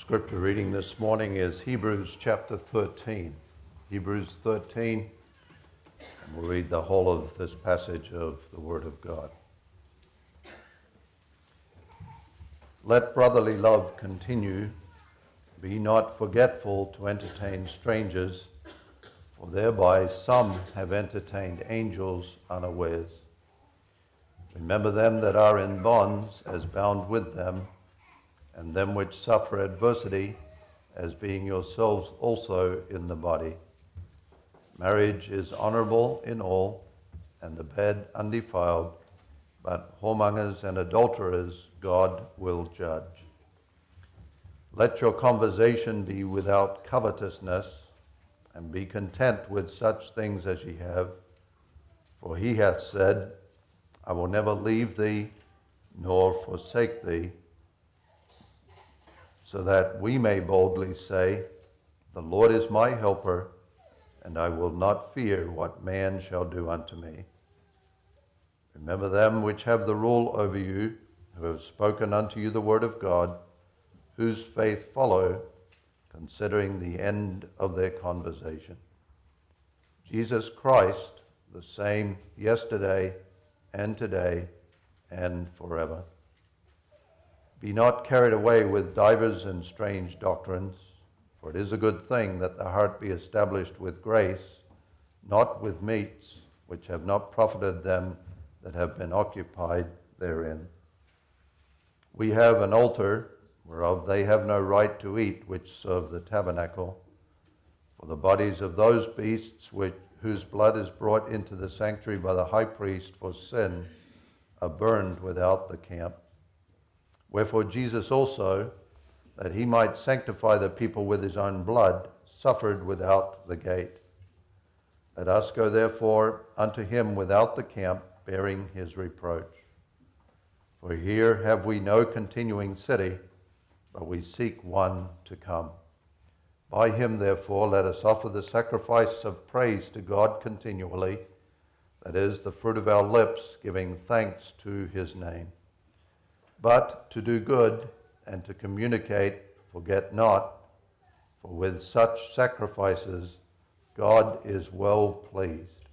scripture reading this morning is Hebrews chapter 13. Hebrews 13. And we'll read the whole of this passage of the Word of God. Let brotherly love continue. Be not forgetful to entertain strangers, for thereby some have entertained angels unawares. Remember them that are in bonds as bound with them and them which suffer adversity, as being yourselves also in the body. Marriage is honorable in all, and the bed undefiled, but whoremongers and adulterers God will judge. Let your conversation be without covetousness, and be content with such things as ye have. For he hath said, I will never leave thee nor forsake thee so that we may boldly say, The Lord is my helper, and I will not fear what man shall do unto me. Remember them which have the rule over you, who have spoken unto you the word of God, whose faith follow, considering the end of their conversation. Jesus Christ, the same yesterday and today and forever. Be not carried away with divers and strange doctrines, for it is a good thing that the heart be established with grace, not with meats which have not profited them that have been occupied therein. We have an altar whereof they have no right to eat which serve the tabernacle. For the bodies of those beasts which, whose blood is brought into the sanctuary by the high priest for sin are burned without the camp. Wherefore Jesus also, that he might sanctify the people with his own blood, suffered without the gate. Let us go therefore unto him without the camp, bearing his reproach. For here have we no continuing city, but we seek one to come. By him, therefore, let us offer the sacrifice of praise to God continually, that is, the fruit of our lips, giving thanks to his name. But to do good and to communicate, forget not, for with such sacrifices God is well pleased.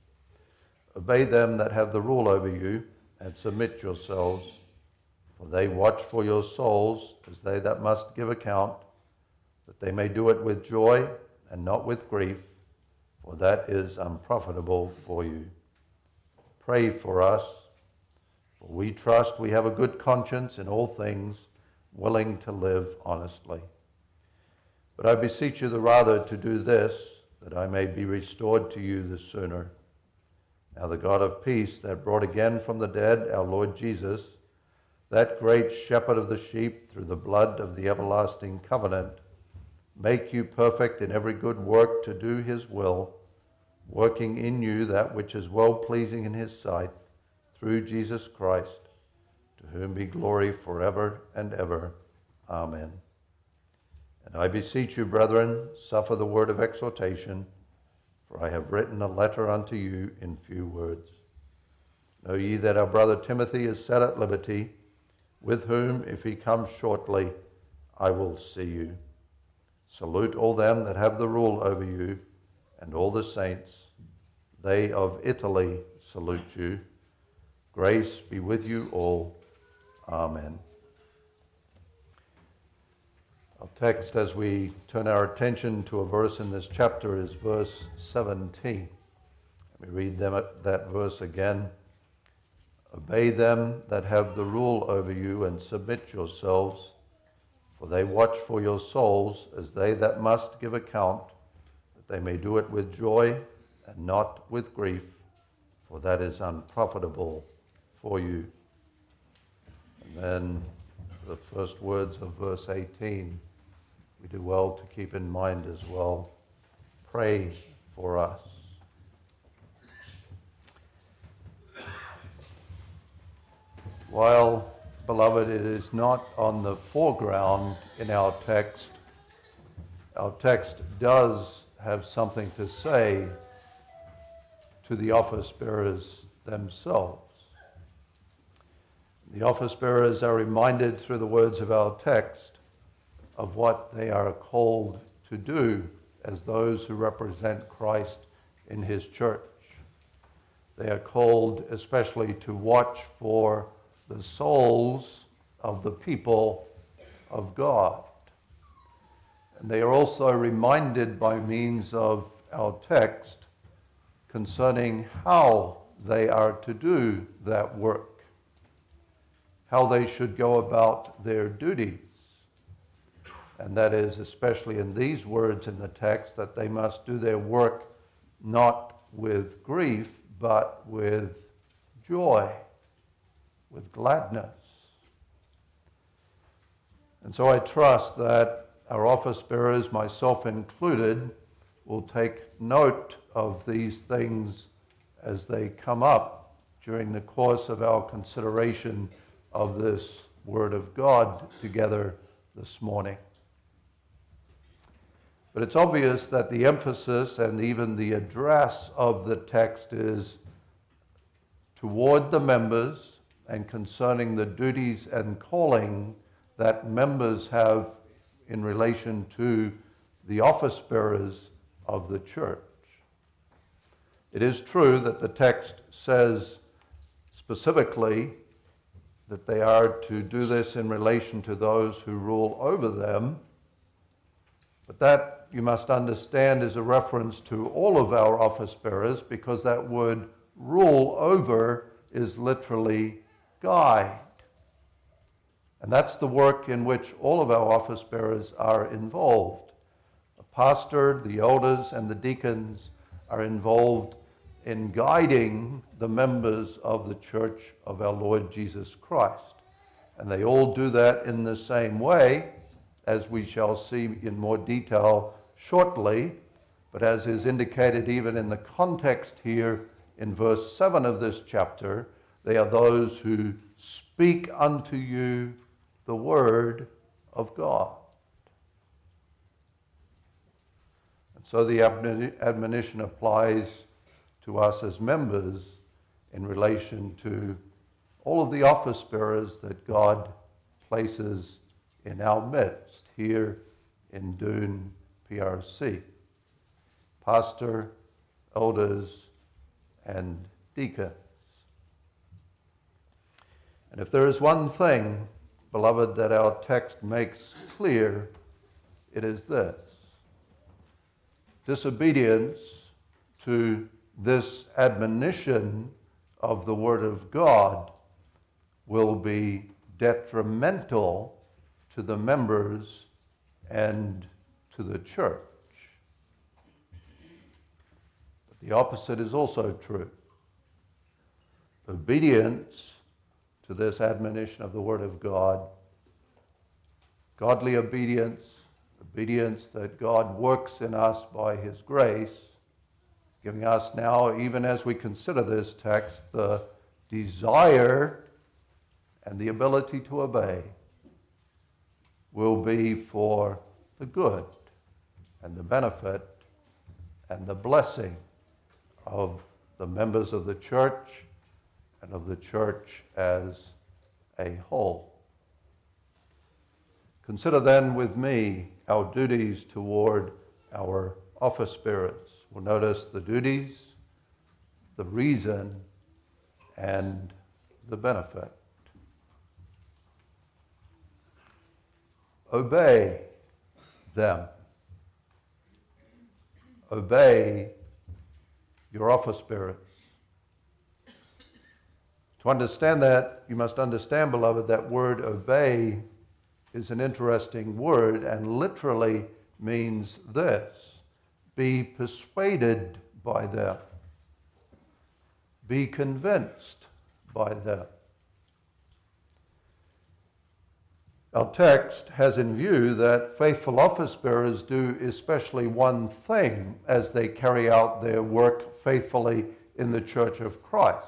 Obey them that have the rule over you, and submit yourselves, for they watch for your souls as they that must give account, that they may do it with joy and not with grief, for that is unprofitable for you. Pray for us for we trust we have a good conscience in all things, willing to live honestly. But I beseech you the rather to do this, that I may be restored to you the sooner. Now the God of peace, that brought again from the dead our Lord Jesus, that great shepherd of the sheep through the blood of the everlasting covenant, make you perfect in every good work to do his will, working in you that which is well pleasing in his sight through Jesus Christ, to whom be glory forever and ever. Amen. And I beseech you, brethren, suffer the word of exhortation, for I have written a letter unto you in few words. Know ye that our brother Timothy is set at liberty, with whom, if he comes shortly, I will see you. Salute all them that have the rule over you, and all the saints. They of Italy salute you. Grace be with you all. Amen. Our text, as we turn our attention to a verse in this chapter, is verse 17. Let me read them, that verse again. Obey them that have the rule over you, and submit yourselves, for they watch for your souls as they that must give account, that they may do it with joy and not with grief, for that is unprofitable for you. And then the first words of verse 18, we do well to keep in mind as well. Pray for us. While, beloved, it is not on the foreground in our text, our text does have something to say to the office bearers themselves. The office bearers are reminded through the words of our text of what they are called to do as those who represent Christ in his church. They are called especially to watch for the souls of the people of God. And they are also reminded by means of our text concerning how they are to do that work, how they should go about their duties. And that is, especially in these words in the text, that they must do their work not with grief, but with joy, with gladness. And so I trust that our office bearers, myself included, will take note of these things as they come up during the course of our consideration of this Word of God together this morning. But it's obvious that the emphasis and even the address of the text is toward the members and concerning the duties and calling that members have in relation to the office bearers of the church. It is true that the text says specifically that they are to do this in relation to those who rule over them, but that you must understand is a reference to all of our office bearers because that word rule over is literally guide. And that's the work in which all of our office bearers are involved. The pastor, the elders, and the deacons are involved in guiding the members of the church of our Lord Jesus Christ. And they all do that in the same way, as we shall see in more detail shortly, but as is indicated even in the context here in verse 7 of this chapter, they are those who speak unto you the word of God. And so the admonition applies to us as members in relation to all of the office bearers that God places in our midst here in Doon PRC, pastor, elders, and deacons. And if there is one thing, beloved, that our text makes clear, it is this disobedience to this admonition of the Word of God will be detrimental to the members and to the church. But the opposite is also true. Obedience to this admonition of the Word of God, godly obedience, obedience that God works in us by His grace, giving us now, even as we consider this text, the desire and the ability to obey will be for the good and the benefit and the blessing of the members of the church and of the church as a whole. Consider then with me our duties toward our office bearers. We'll notice the duties, the reason, and the benefit. Obey them. Obey your office bearers. To understand that, you must understand, beloved, that word obey is an interesting word and literally means this be persuaded by them, be convinced by them. Our text has in view that faithful office bearers do especially one thing as they carry out their work faithfully in the church of Christ.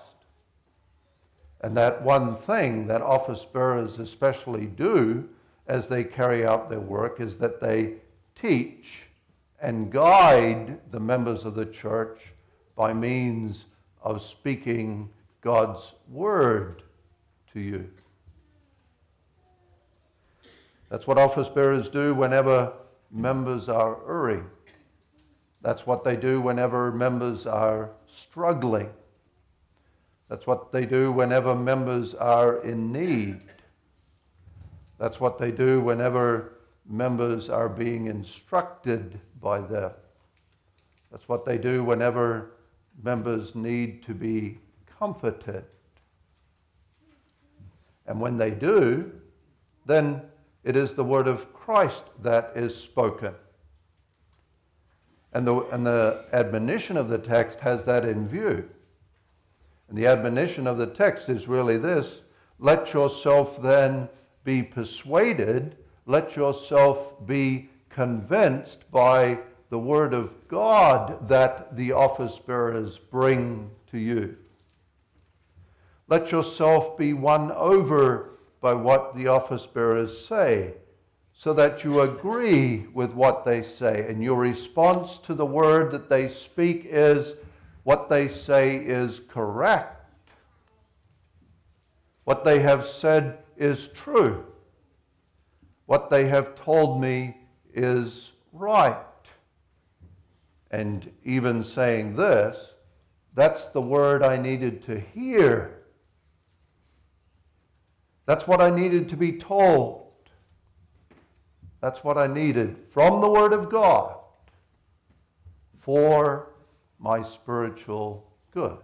And that one thing that office bearers especially do as they carry out their work is that they teach and guide the members of the church by means of speaking God's word to you. That's what office bearers do whenever members are erring. That's what they do whenever members are struggling. That's what they do whenever members are in need. That's what they do whenever members are being instructed by them. That's what they do whenever members need to be comforted. And when they do, then it is the word of Christ that is spoken. And the, and the admonition of the text has that in view. And the admonition of the text is really this let yourself then be persuaded, let yourself be convinced by the word of God that the office bearers bring to you. Let yourself be won over by what the office bearers say so that you agree with what they say. And your response to the word that they speak is what they say is correct. What they have said is true. What they have told me is right. And even saying this, that's the word I needed to hear. That's what I needed to be told. That's what I needed from the Word of God for my spiritual good.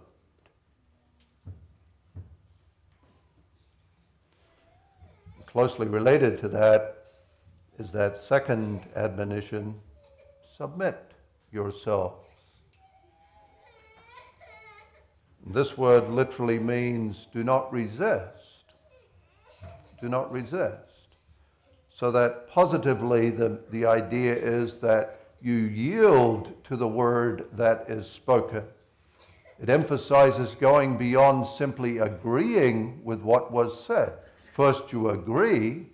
Closely related to that is that second admonition submit yourselves. This word literally means do not resist. Do not resist. So that positively, the, the idea is that you yield to the word that is spoken. It emphasizes going beyond simply agreeing with what was said. First, you agree,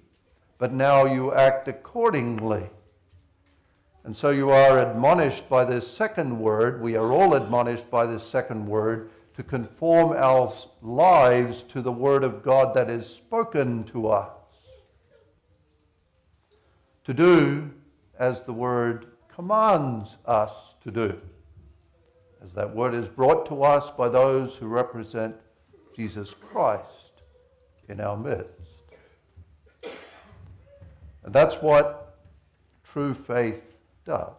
but now you act accordingly. And so you are admonished by this second word. We are all admonished by this second word to conform our lives to the word of God that is spoken to us to do as the word commands us to do, as that word is brought to us by those who represent Jesus Christ in our midst. And that's what true faith does.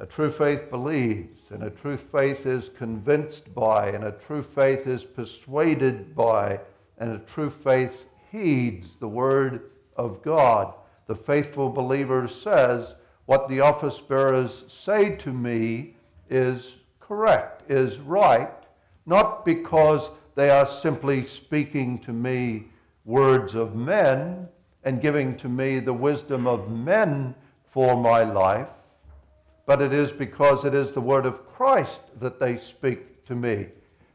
A true faith believes, and a true faith is convinced by, and a true faith is persuaded by, and a true faith heeds the word of God. The faithful believer says, What the office bearers say to me is correct, is right, not because they are simply speaking to me words of men and giving to me the wisdom of men for my life, but it is because it is the word of Christ that they speak to me.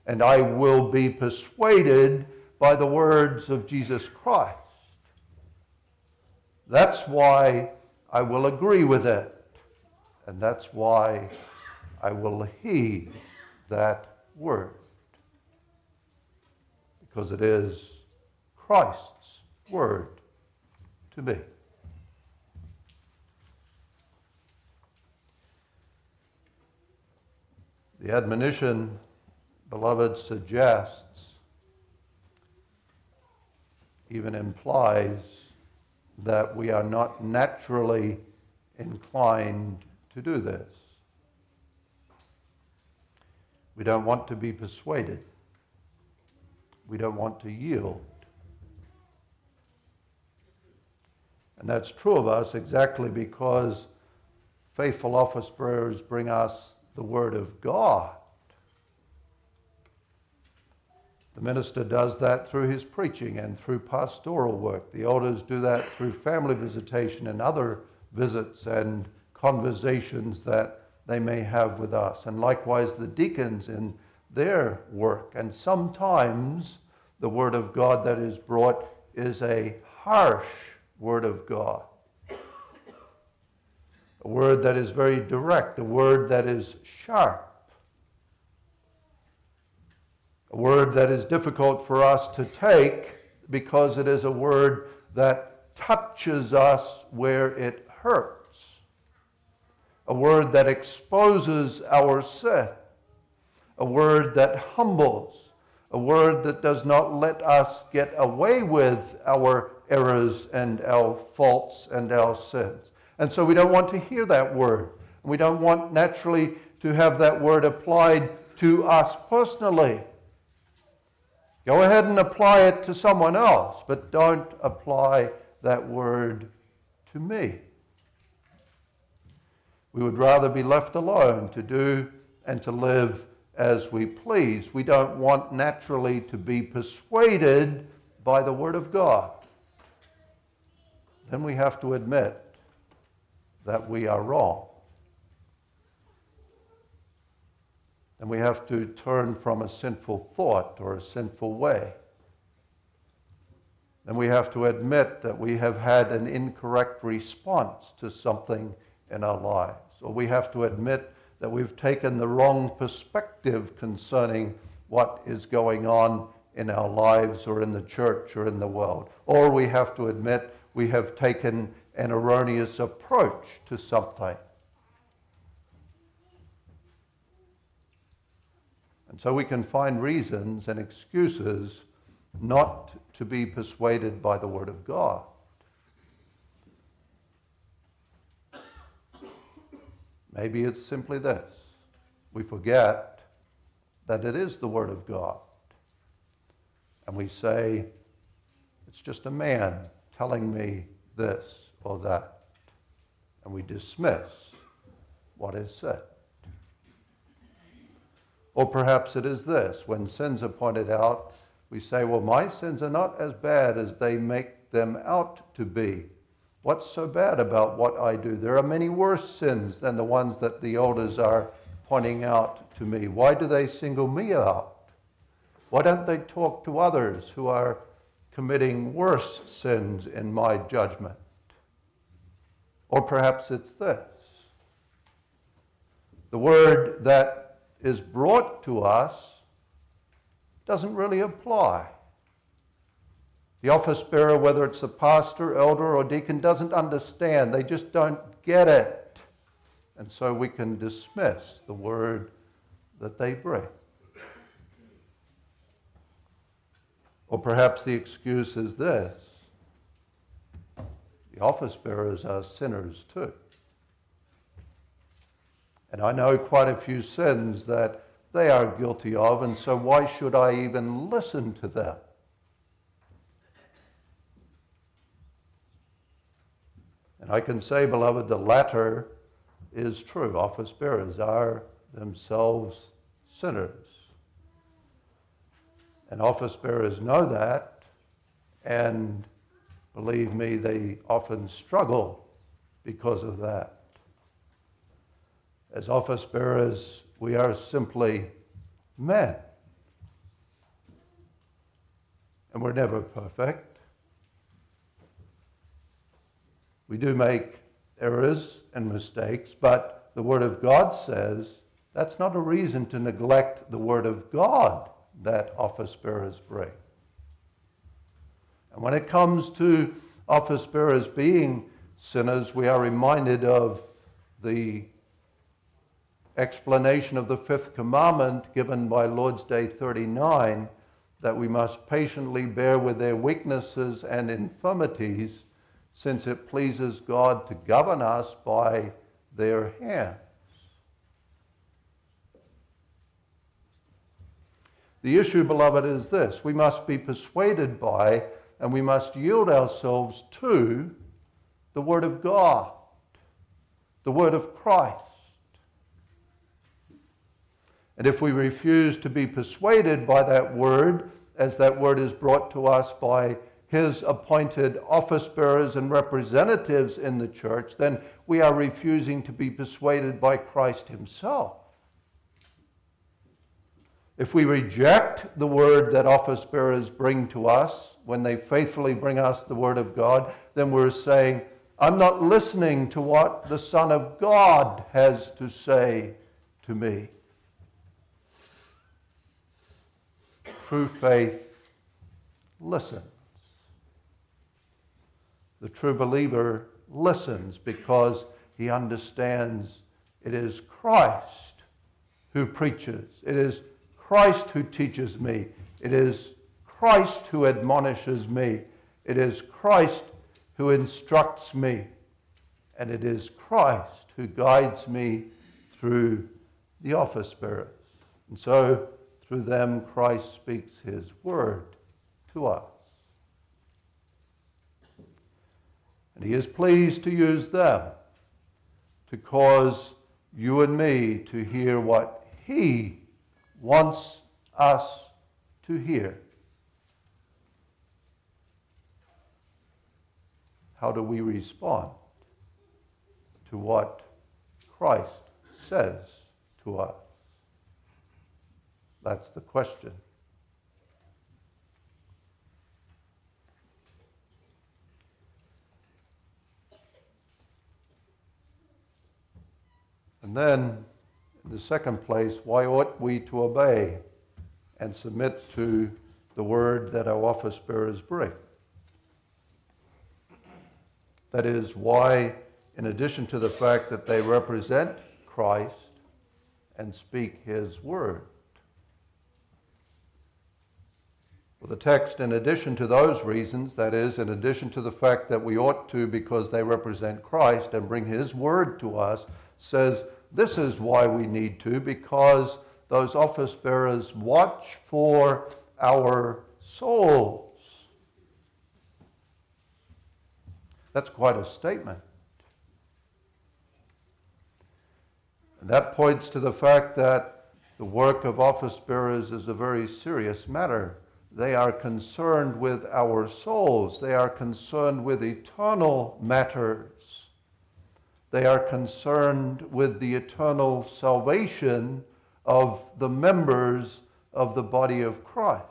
And I will be persuaded by the words of Jesus Christ. That's why I will agree with it. And that's why I will heed that word. Because it is Christ's word to me. The admonition, beloved, suggests even implies that we are not naturally inclined to do this. We don't want to be persuaded. We don't want to yield. And that's true of us exactly because faithful office bearers bring us the Word of God. The minister does that through his preaching and through pastoral work. The elders do that through family visitation and other visits and conversations that they may have with us. And likewise, the deacons in their work. And sometimes the word of God that is brought is a harsh word of God. A word that is very direct, a word that is sharp a word that is difficult for us to take because it is a word that touches us where it hurts, a word that exposes our sin, a word that humbles, a word that does not let us get away with our errors and our faults and our sins. And so we don't want to hear that word. We don't want naturally to have that word applied to us personally. Go ahead and apply it to someone else, but don't apply that word to me. We would rather be left alone to do and to live as we please. We don't want naturally to be persuaded by the Word of God. Then we have to admit that we are wrong. And we have to turn from a sinful thought or a sinful way. And we have to admit that we have had an incorrect response to something in our lives. Or we have to admit that we've taken the wrong perspective concerning what is going on in our lives or in the church or in the world. Or we have to admit we have taken an erroneous approach to something. And so we can find reasons and excuses not to be persuaded by the Word of God. Maybe it's simply this we forget that it is the Word of God. And we say, it's just a man telling me this or that. And we dismiss what is said. Or perhaps it is this when sins are pointed out, we say, well, my sins are not as bad as they make them out to be. What's so bad about what I do? There are many worse sins than the ones that the elders are pointing out to me. Why do they single me out? Why don't they talk to others who are committing worse sins in my judgment? Or perhaps it's this the word that is brought to us doesn't really apply. The office bearer, whether it's a pastor, elder, or deacon, doesn't understand. They just don't get it. And so we can dismiss the word that they bring. Or perhaps the excuse is this the office bearers are sinners too. And I know quite a few sins that they are guilty of, and so why should I even listen to them? And I can say, beloved, the latter is true. Office bearers are themselves sinners. And office bearers know that, and Believe me, they often struggle because of that. As office bearers, we are simply men. And we're never perfect. We do make errors and mistakes, but the Word of God says that's not a reason to neglect the Word of God that office bearers bring. And when it comes to office bearers being sinners, we are reminded of the explanation of the fifth commandment given by Lord's Day 39 that we must patiently bear with their weaknesses and infirmities, since it pleases God to govern us by their hands. The issue, beloved, is this we must be persuaded by and we must yield ourselves to the Word of God, the Word of Christ. And if we refuse to be persuaded by that Word, as that Word is brought to us by His appointed office bearers and representatives in the church, then we are refusing to be persuaded by Christ Himself. If we reject the word that office bearers bring to us, when they faithfully bring us the Word of God, then we're saying, I'm not listening to what the Son of God has to say to me. True faith listens. The true believer listens because he understands it is Christ who preaches. It is Christ who teaches me. It is Christ who admonishes me. It is Christ who instructs me. And it is Christ who guides me through the office bearers. And so, through them, Christ speaks his word to us. And he is pleased to use them to cause you and me to hear what he wants us to hear. How do we respond to what Christ says to us? That's the question. And then, in the second place, why ought we to obey and submit to the word that our office bearers bring? That is, why, in addition to the fact that they represent Christ and speak his word, Well, the text, in addition to those reasons, that is, in addition to the fact that we ought to because they represent Christ and bring His word to us, says this is why we need to, because those office bearers watch for our souls. That's quite a statement. That points to the fact that the work of office bearers is a very serious matter. They are concerned with our souls, they are concerned with eternal matters. They are concerned with the eternal salvation of the members of the body of Christ,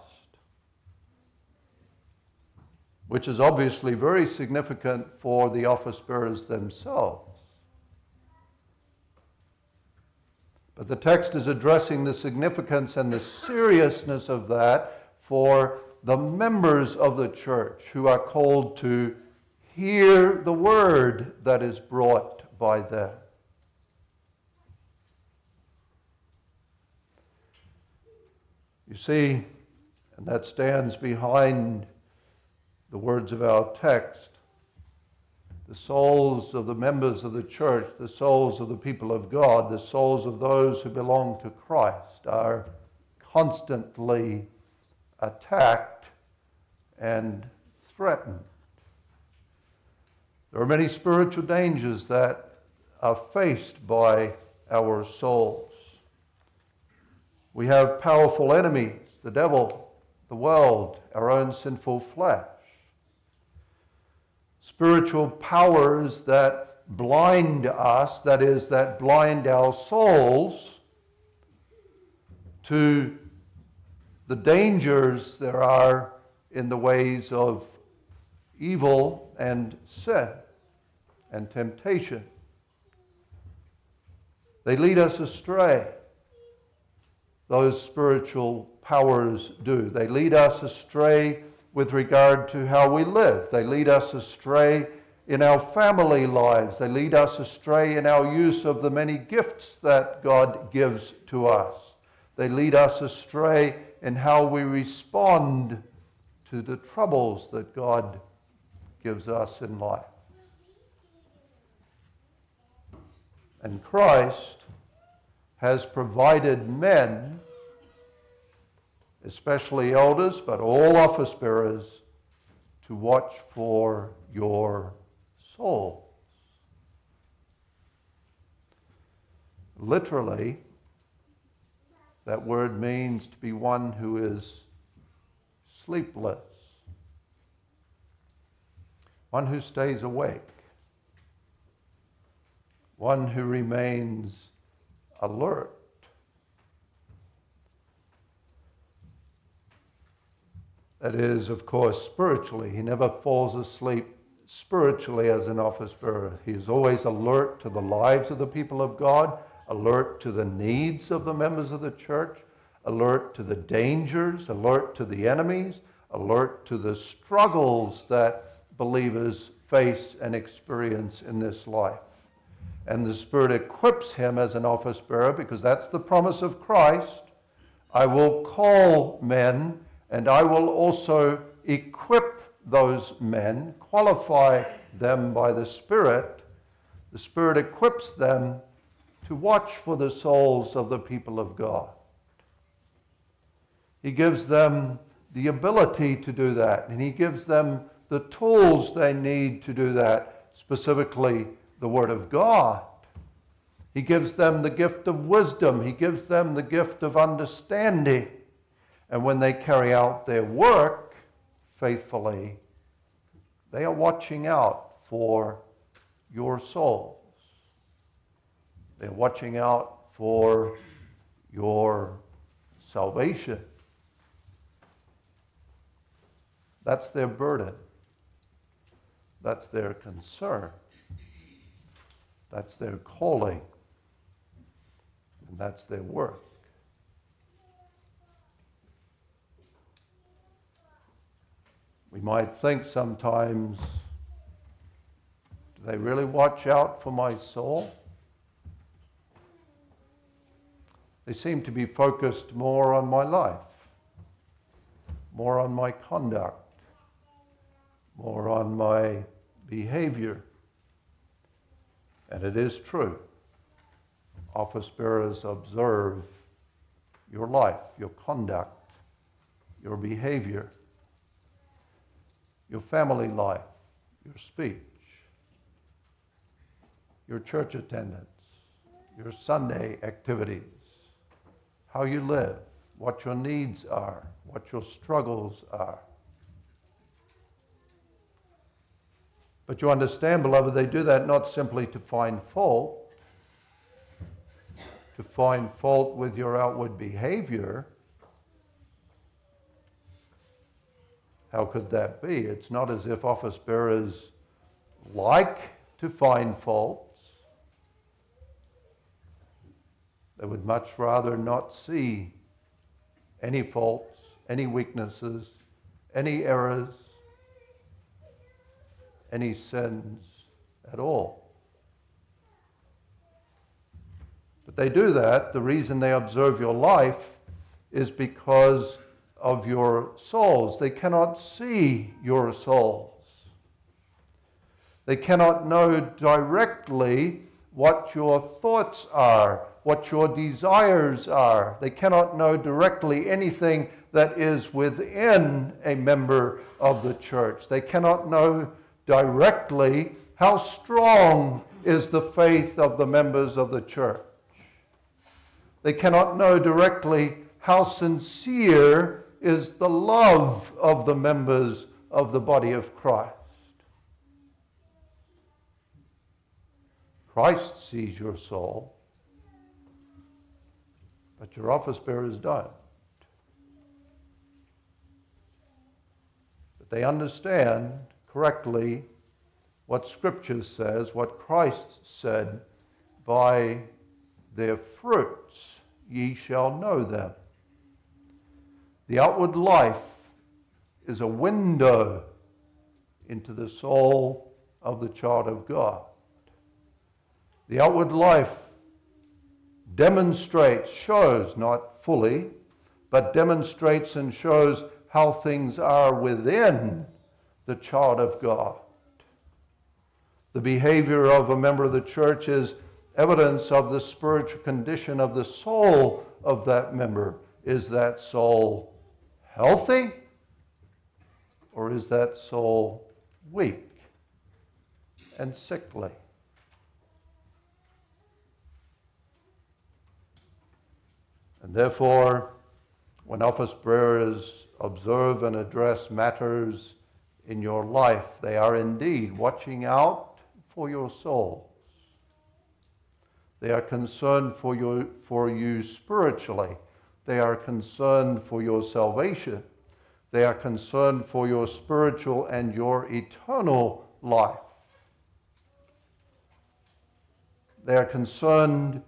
which is obviously very significant for the office bearers themselves. But the text is addressing the significance and the seriousness of that for the members of the church who are called to hear the word that is brought by them. You see, and that stands behind the words of our text. The souls of the members of the church, the souls of the people of God, the souls of those who belong to Christ are constantly attacked and threatened. There are many spiritual dangers that are faced by our souls. We have powerful enemies the devil, the world, our own sinful flesh. Spiritual powers that blind us, that is, that blind our souls to the dangers there are in the ways of evil and sin and temptation. They lead us astray. Those spiritual powers do. They lead us astray with regard to how we live. They lead us astray in our family lives. They lead us astray in our use of the many gifts that God gives to us. They lead us astray in how we respond to the troubles that God gives us in life. And Christ has provided men, especially elders, but all office bearers, to watch for your souls. Literally, that word means to be one who is sleepless, one who stays awake one who remains alert. That is, of course, spiritually. He never falls asleep spiritually as an office bearer. He is always alert to the lives of the people of God, alert to the needs of the members of the church, alert to the dangers, alert to the enemies, alert to the struggles that believers face and experience in this life. And the Spirit equips him as an office bearer because that's the promise of Christ. I will call men and I will also equip those men, qualify them by the Spirit. The Spirit equips them to watch for the souls of the people of God. He gives them the ability to do that, and He gives them the tools they need to do that, specifically the Word of God. He gives them the gift of wisdom, He gives them the gift of understanding. And when they carry out their work faithfully, they are watching out for your souls. They're watching out for your salvation. That's their burden. That's their concern. That's their calling. And that's their work. We might think sometimes, do they really watch out for my soul? They seem to be focused more on my life, more on my conduct, more on my behavior. And it is true. Office bearers observe your life, your conduct, your behavior, your family life, your speech, your church attendance, your Sunday activities, how you live, what your needs are, what your struggles are. But you understand, beloved, they do that not simply to find fault, to find fault with your outward behavior. How could that be? It's not as if office bearers like to find faults. They would much rather not see any faults, any weaknesses, any errors, any sins at all. But they do that. The reason they observe your life is because of your souls. They cannot see your souls. They cannot know directly what your thoughts are, what your desires are. They cannot know directly anything that is within a member of the church. They cannot know directly how strong is the faith of the members of the church. They cannot know directly how sincere is the love of the members of the body of Christ. Christ sees your soul, but your office bearers don't. But they understand correctly what Scripture says, what Christ said, by their fruits ye shall know them. The outward life is a window into the soul of the child of God. The outward life demonstrates, shows, not fully, but demonstrates and shows how things are within the child of God. The behavior of a member of the church is evidence of the spiritual condition of the soul of that member. Is that soul healthy or is that soul weak and sickly? And therefore, when office bearers observe and address matters in your life. They are indeed watching out for your souls. They are concerned for you, for you spiritually. They are concerned for your salvation. They are concerned for your spiritual and your eternal life. They are concerned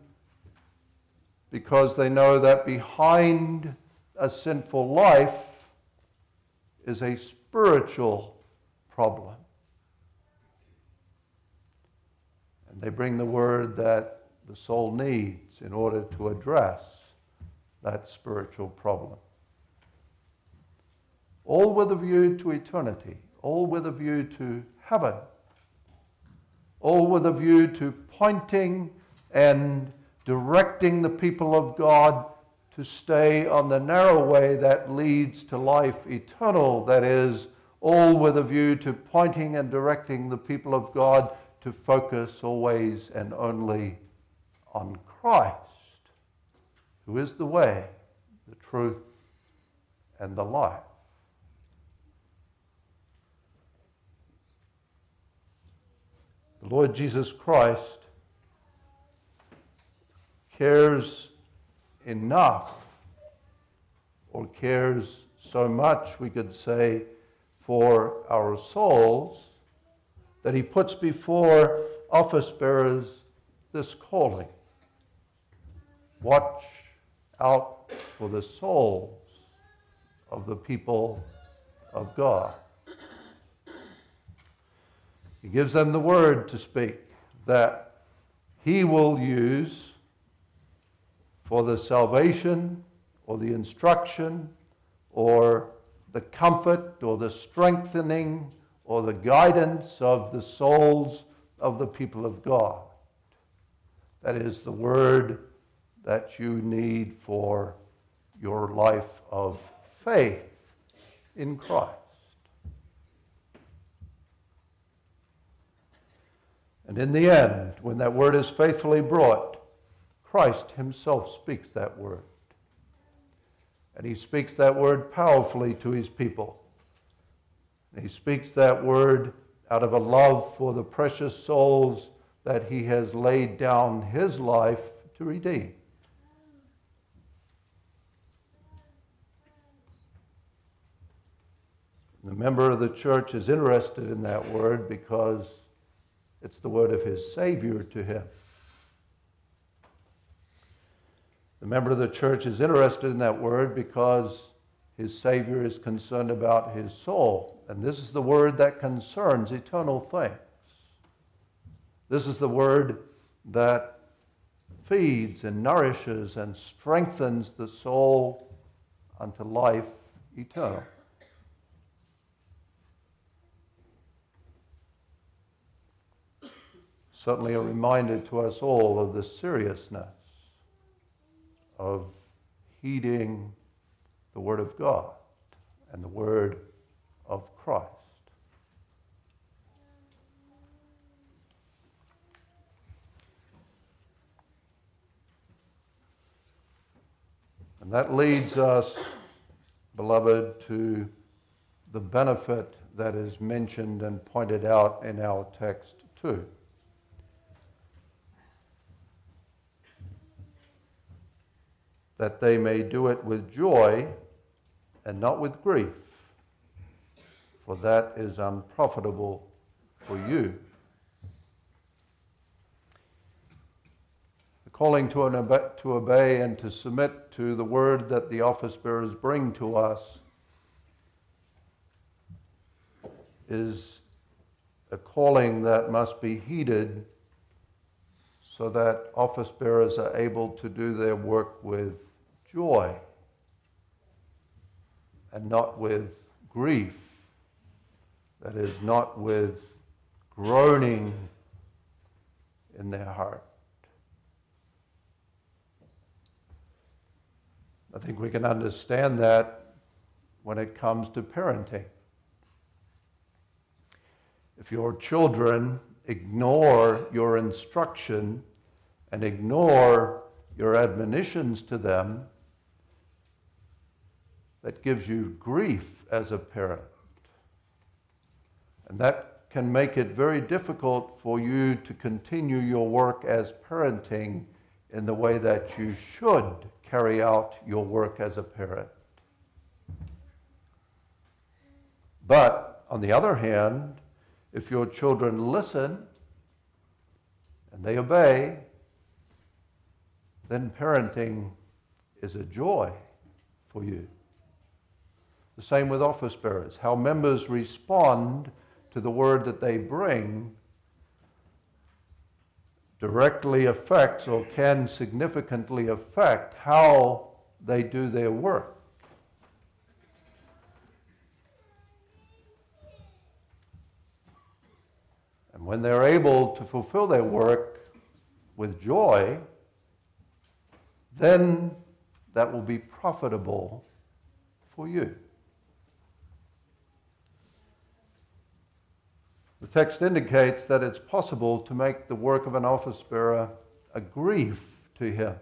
because they know that behind a sinful life is a spiritual problem. And they bring the word that the soul needs in order to address that spiritual problem. All with a view to eternity, all with a view to heaven, all with a view to pointing and directing the people of God to stay on the narrow way that leads to life eternal, that is, all with a view to pointing and directing the people of God to focus always and only on Christ, who is the way, the truth, and the life. The Lord Jesus Christ cares enough or cares so much, we could say, for our souls that he puts before office bearers this calling. Watch out for the souls of the people of God. He gives them the word to speak that he will use for the salvation or the instruction or the comfort or the strengthening or the guidance of the souls of the people of God. That is the word that you need for your life of faith in Christ. And in the end, when that word is faithfully brought, Christ himself speaks that word. And he speaks that word powerfully to his people. He speaks that word out of a love for the precious souls that he has laid down his life to redeem. The member of the church is interested in that word because it's the word of his Savior to him. The member of the church is interested in that word because his Savior is concerned about his soul. And this is the word that concerns eternal things. This is the word that feeds and nourishes and strengthens the soul unto life eternal. Certainly a reminder to us all of the seriousness of heeding the Word of God and the Word of Christ. And that leads us, beloved, to the benefit that is mentioned and pointed out in our text, too. That they may do it with joy and not with grief, for that is unprofitable for you. The calling to, obey, to obey and to submit to the word that the office bearers bring to us is a calling that must be heeded so that office bearers are able to do their work with joy and not with grief. That is, not with groaning in their heart. I think we can understand that when it comes to parenting. If your children ignore your instruction and ignore your admonitions to them, that gives you grief as a parent. And that can make it very difficult for you to continue your work as parenting in the way that you should carry out your work as a parent. But on the other hand, if your children listen and they obey, then parenting is a joy for you. The same with office bearers. How members respond to the word that they bring directly affects or can significantly affect how they do their work. And when they're able to fulfill their work with joy, then that will be profitable for you. The text indicates that it's possible to make the work of an office bearer a grief to him,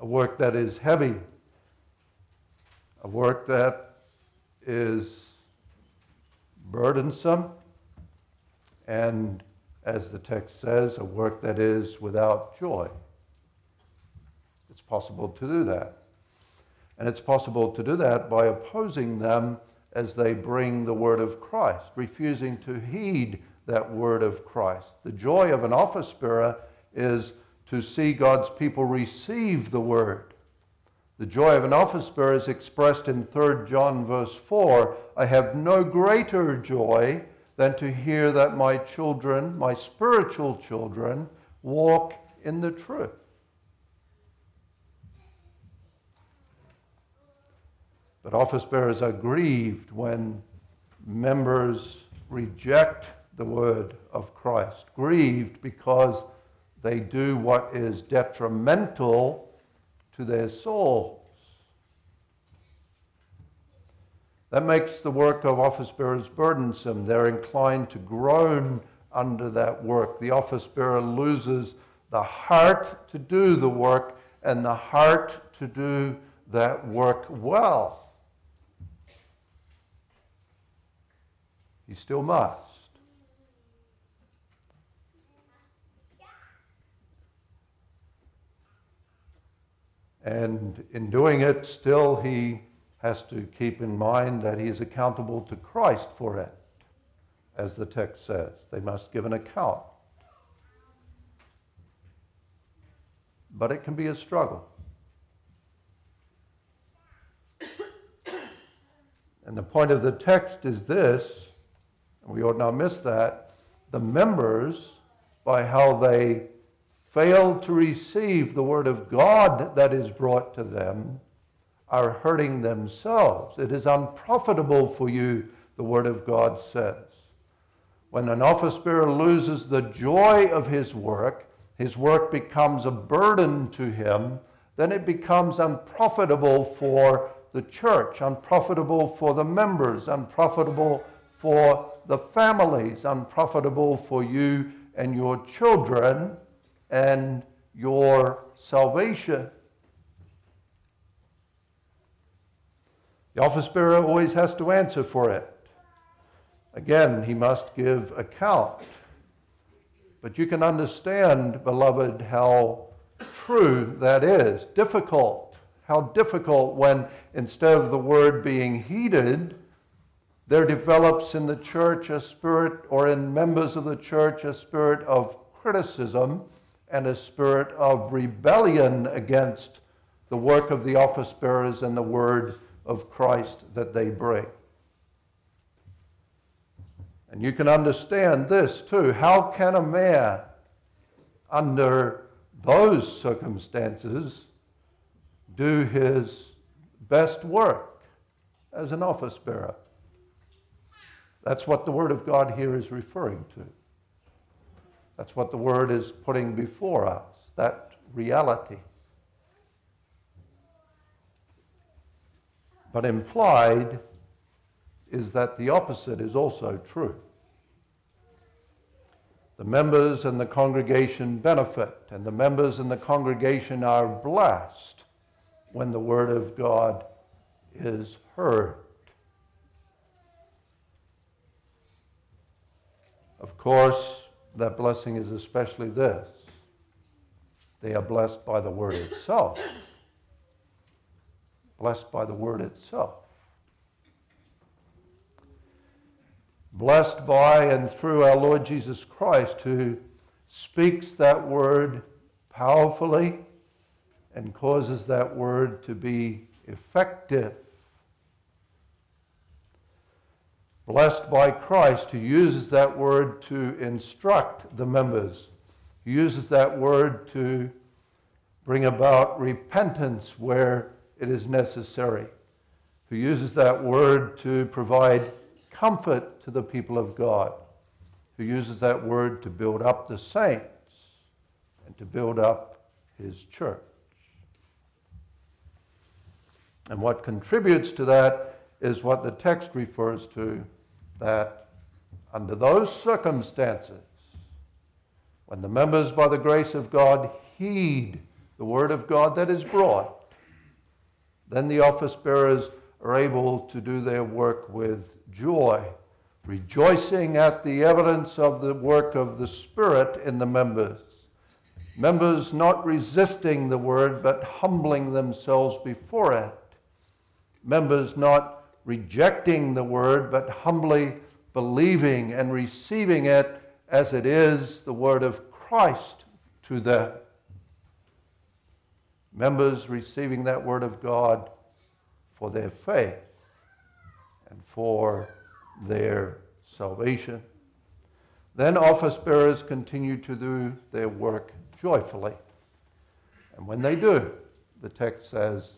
a work that is heavy, a work that is burdensome, and as the text says, a work that is without joy. It's possible to do that. And it's possible to do that by opposing them as they bring the word of Christ, refusing to heed that word of Christ. The joy of an office bearer is to see God's people receive the word. The joy of an office bearer is expressed in 3 John verse 4. I have no greater joy than to hear that my children, my spiritual children, walk in the truth. But office bearers are grieved when members reject the word of Christ, grieved because they do what is detrimental to their souls. That makes the work of office bearers burdensome. They're inclined to groan under that work. The office bearer loses the heart to do the work and the heart to do that work well. He still must. And in doing it, still he has to keep in mind that he is accountable to Christ for it, as the text says. They must give an account. But it can be a struggle. And the point of the text is this we ought not miss that, the members, by how they fail to receive the word of God that is brought to them, are hurting themselves. It is unprofitable for you, the word of God says. When an office bearer loses the joy of his work, his work becomes a burden to him, then it becomes unprofitable for the church, unprofitable for the members, unprofitable for the families unprofitable for you and your children and your salvation. The office bearer always has to answer for it. Again, he must give account. But you can understand, beloved, how true that is. Difficult. How difficult when instead of the word being heeded, there develops in the church a spirit, or in members of the church, a spirit of criticism and a spirit of rebellion against the work of the office bearers and the word of Christ that they bring. And you can understand this too. How can a man, under those circumstances, do his best work as an office bearer? That's what the Word of God here is referring to. That's what the Word is putting before us, that reality. But implied is that the opposite is also true. The members and the congregation benefit, and the members and the congregation are blessed when the Word of God is heard. Of course, that blessing is especially this they are blessed by the word itself. blessed by the word itself. Blessed by and through our Lord Jesus Christ, who speaks that word powerfully and causes that word to be effective blessed by Christ, who uses that word to instruct the members, who uses that word to bring about repentance where it is necessary, who uses that word to provide comfort to the people of God, who uses that word to build up the saints and to build up his church. And what contributes to that is what the text refers to that under those circumstances, when the members, by the grace of God, heed the word of God that is brought, then the office bearers are able to do their work with joy, rejoicing at the evidence of the work of the Spirit in the members. Members not resisting the word, but humbling themselves before it. Members not rejecting the word, but humbly believing and receiving it as it is the word of Christ to them. Members receiving that word of God for their faith and for their salvation. Then office bearers continue to do their work joyfully. And when they do, the text says,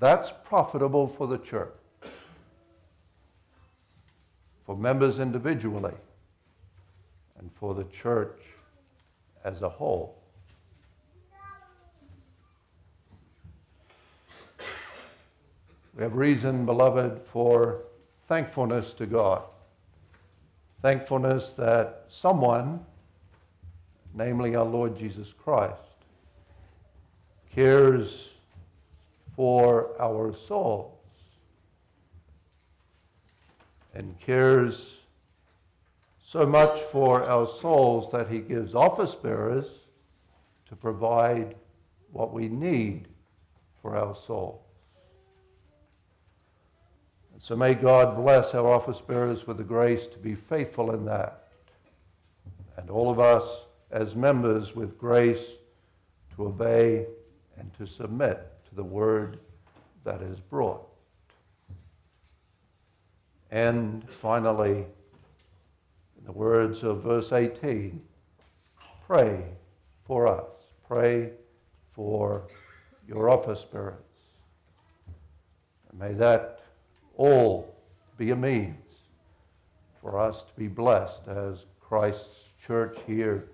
that's profitable for the church for members individually, and for the church as a whole. We have reason, beloved, for thankfulness to God. Thankfulness that someone, namely our Lord Jesus Christ, cares for our soul and cares so much for our souls that he gives office bearers to provide what we need for our souls. And so may God bless our office bearers with the grace to be faithful in that. And all of us as members with grace to obey and to submit to the word that is brought. And finally, in the words of verse 18, pray for us. Pray for your office bearers. And may that all be a means for us to be blessed as Christ's church here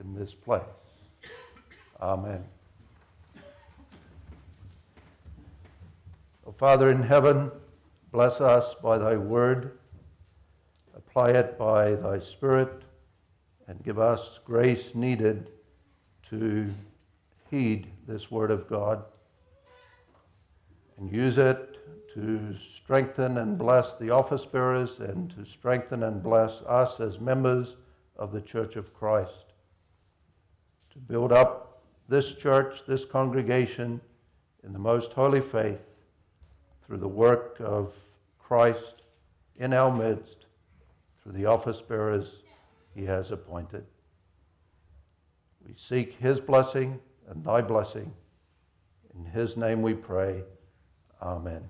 in this place. Amen. Oh, Father in heaven, Bless us by thy word, apply it by thy spirit, and give us grace needed to heed this word of God and use it to strengthen and bless the office bearers and to strengthen and bless us as members of the Church of Christ. To build up this church, this congregation in the most holy faith through the work of Christ in our midst through the office bearers he has appointed. We seek his blessing and thy blessing. In his name we pray. Amen.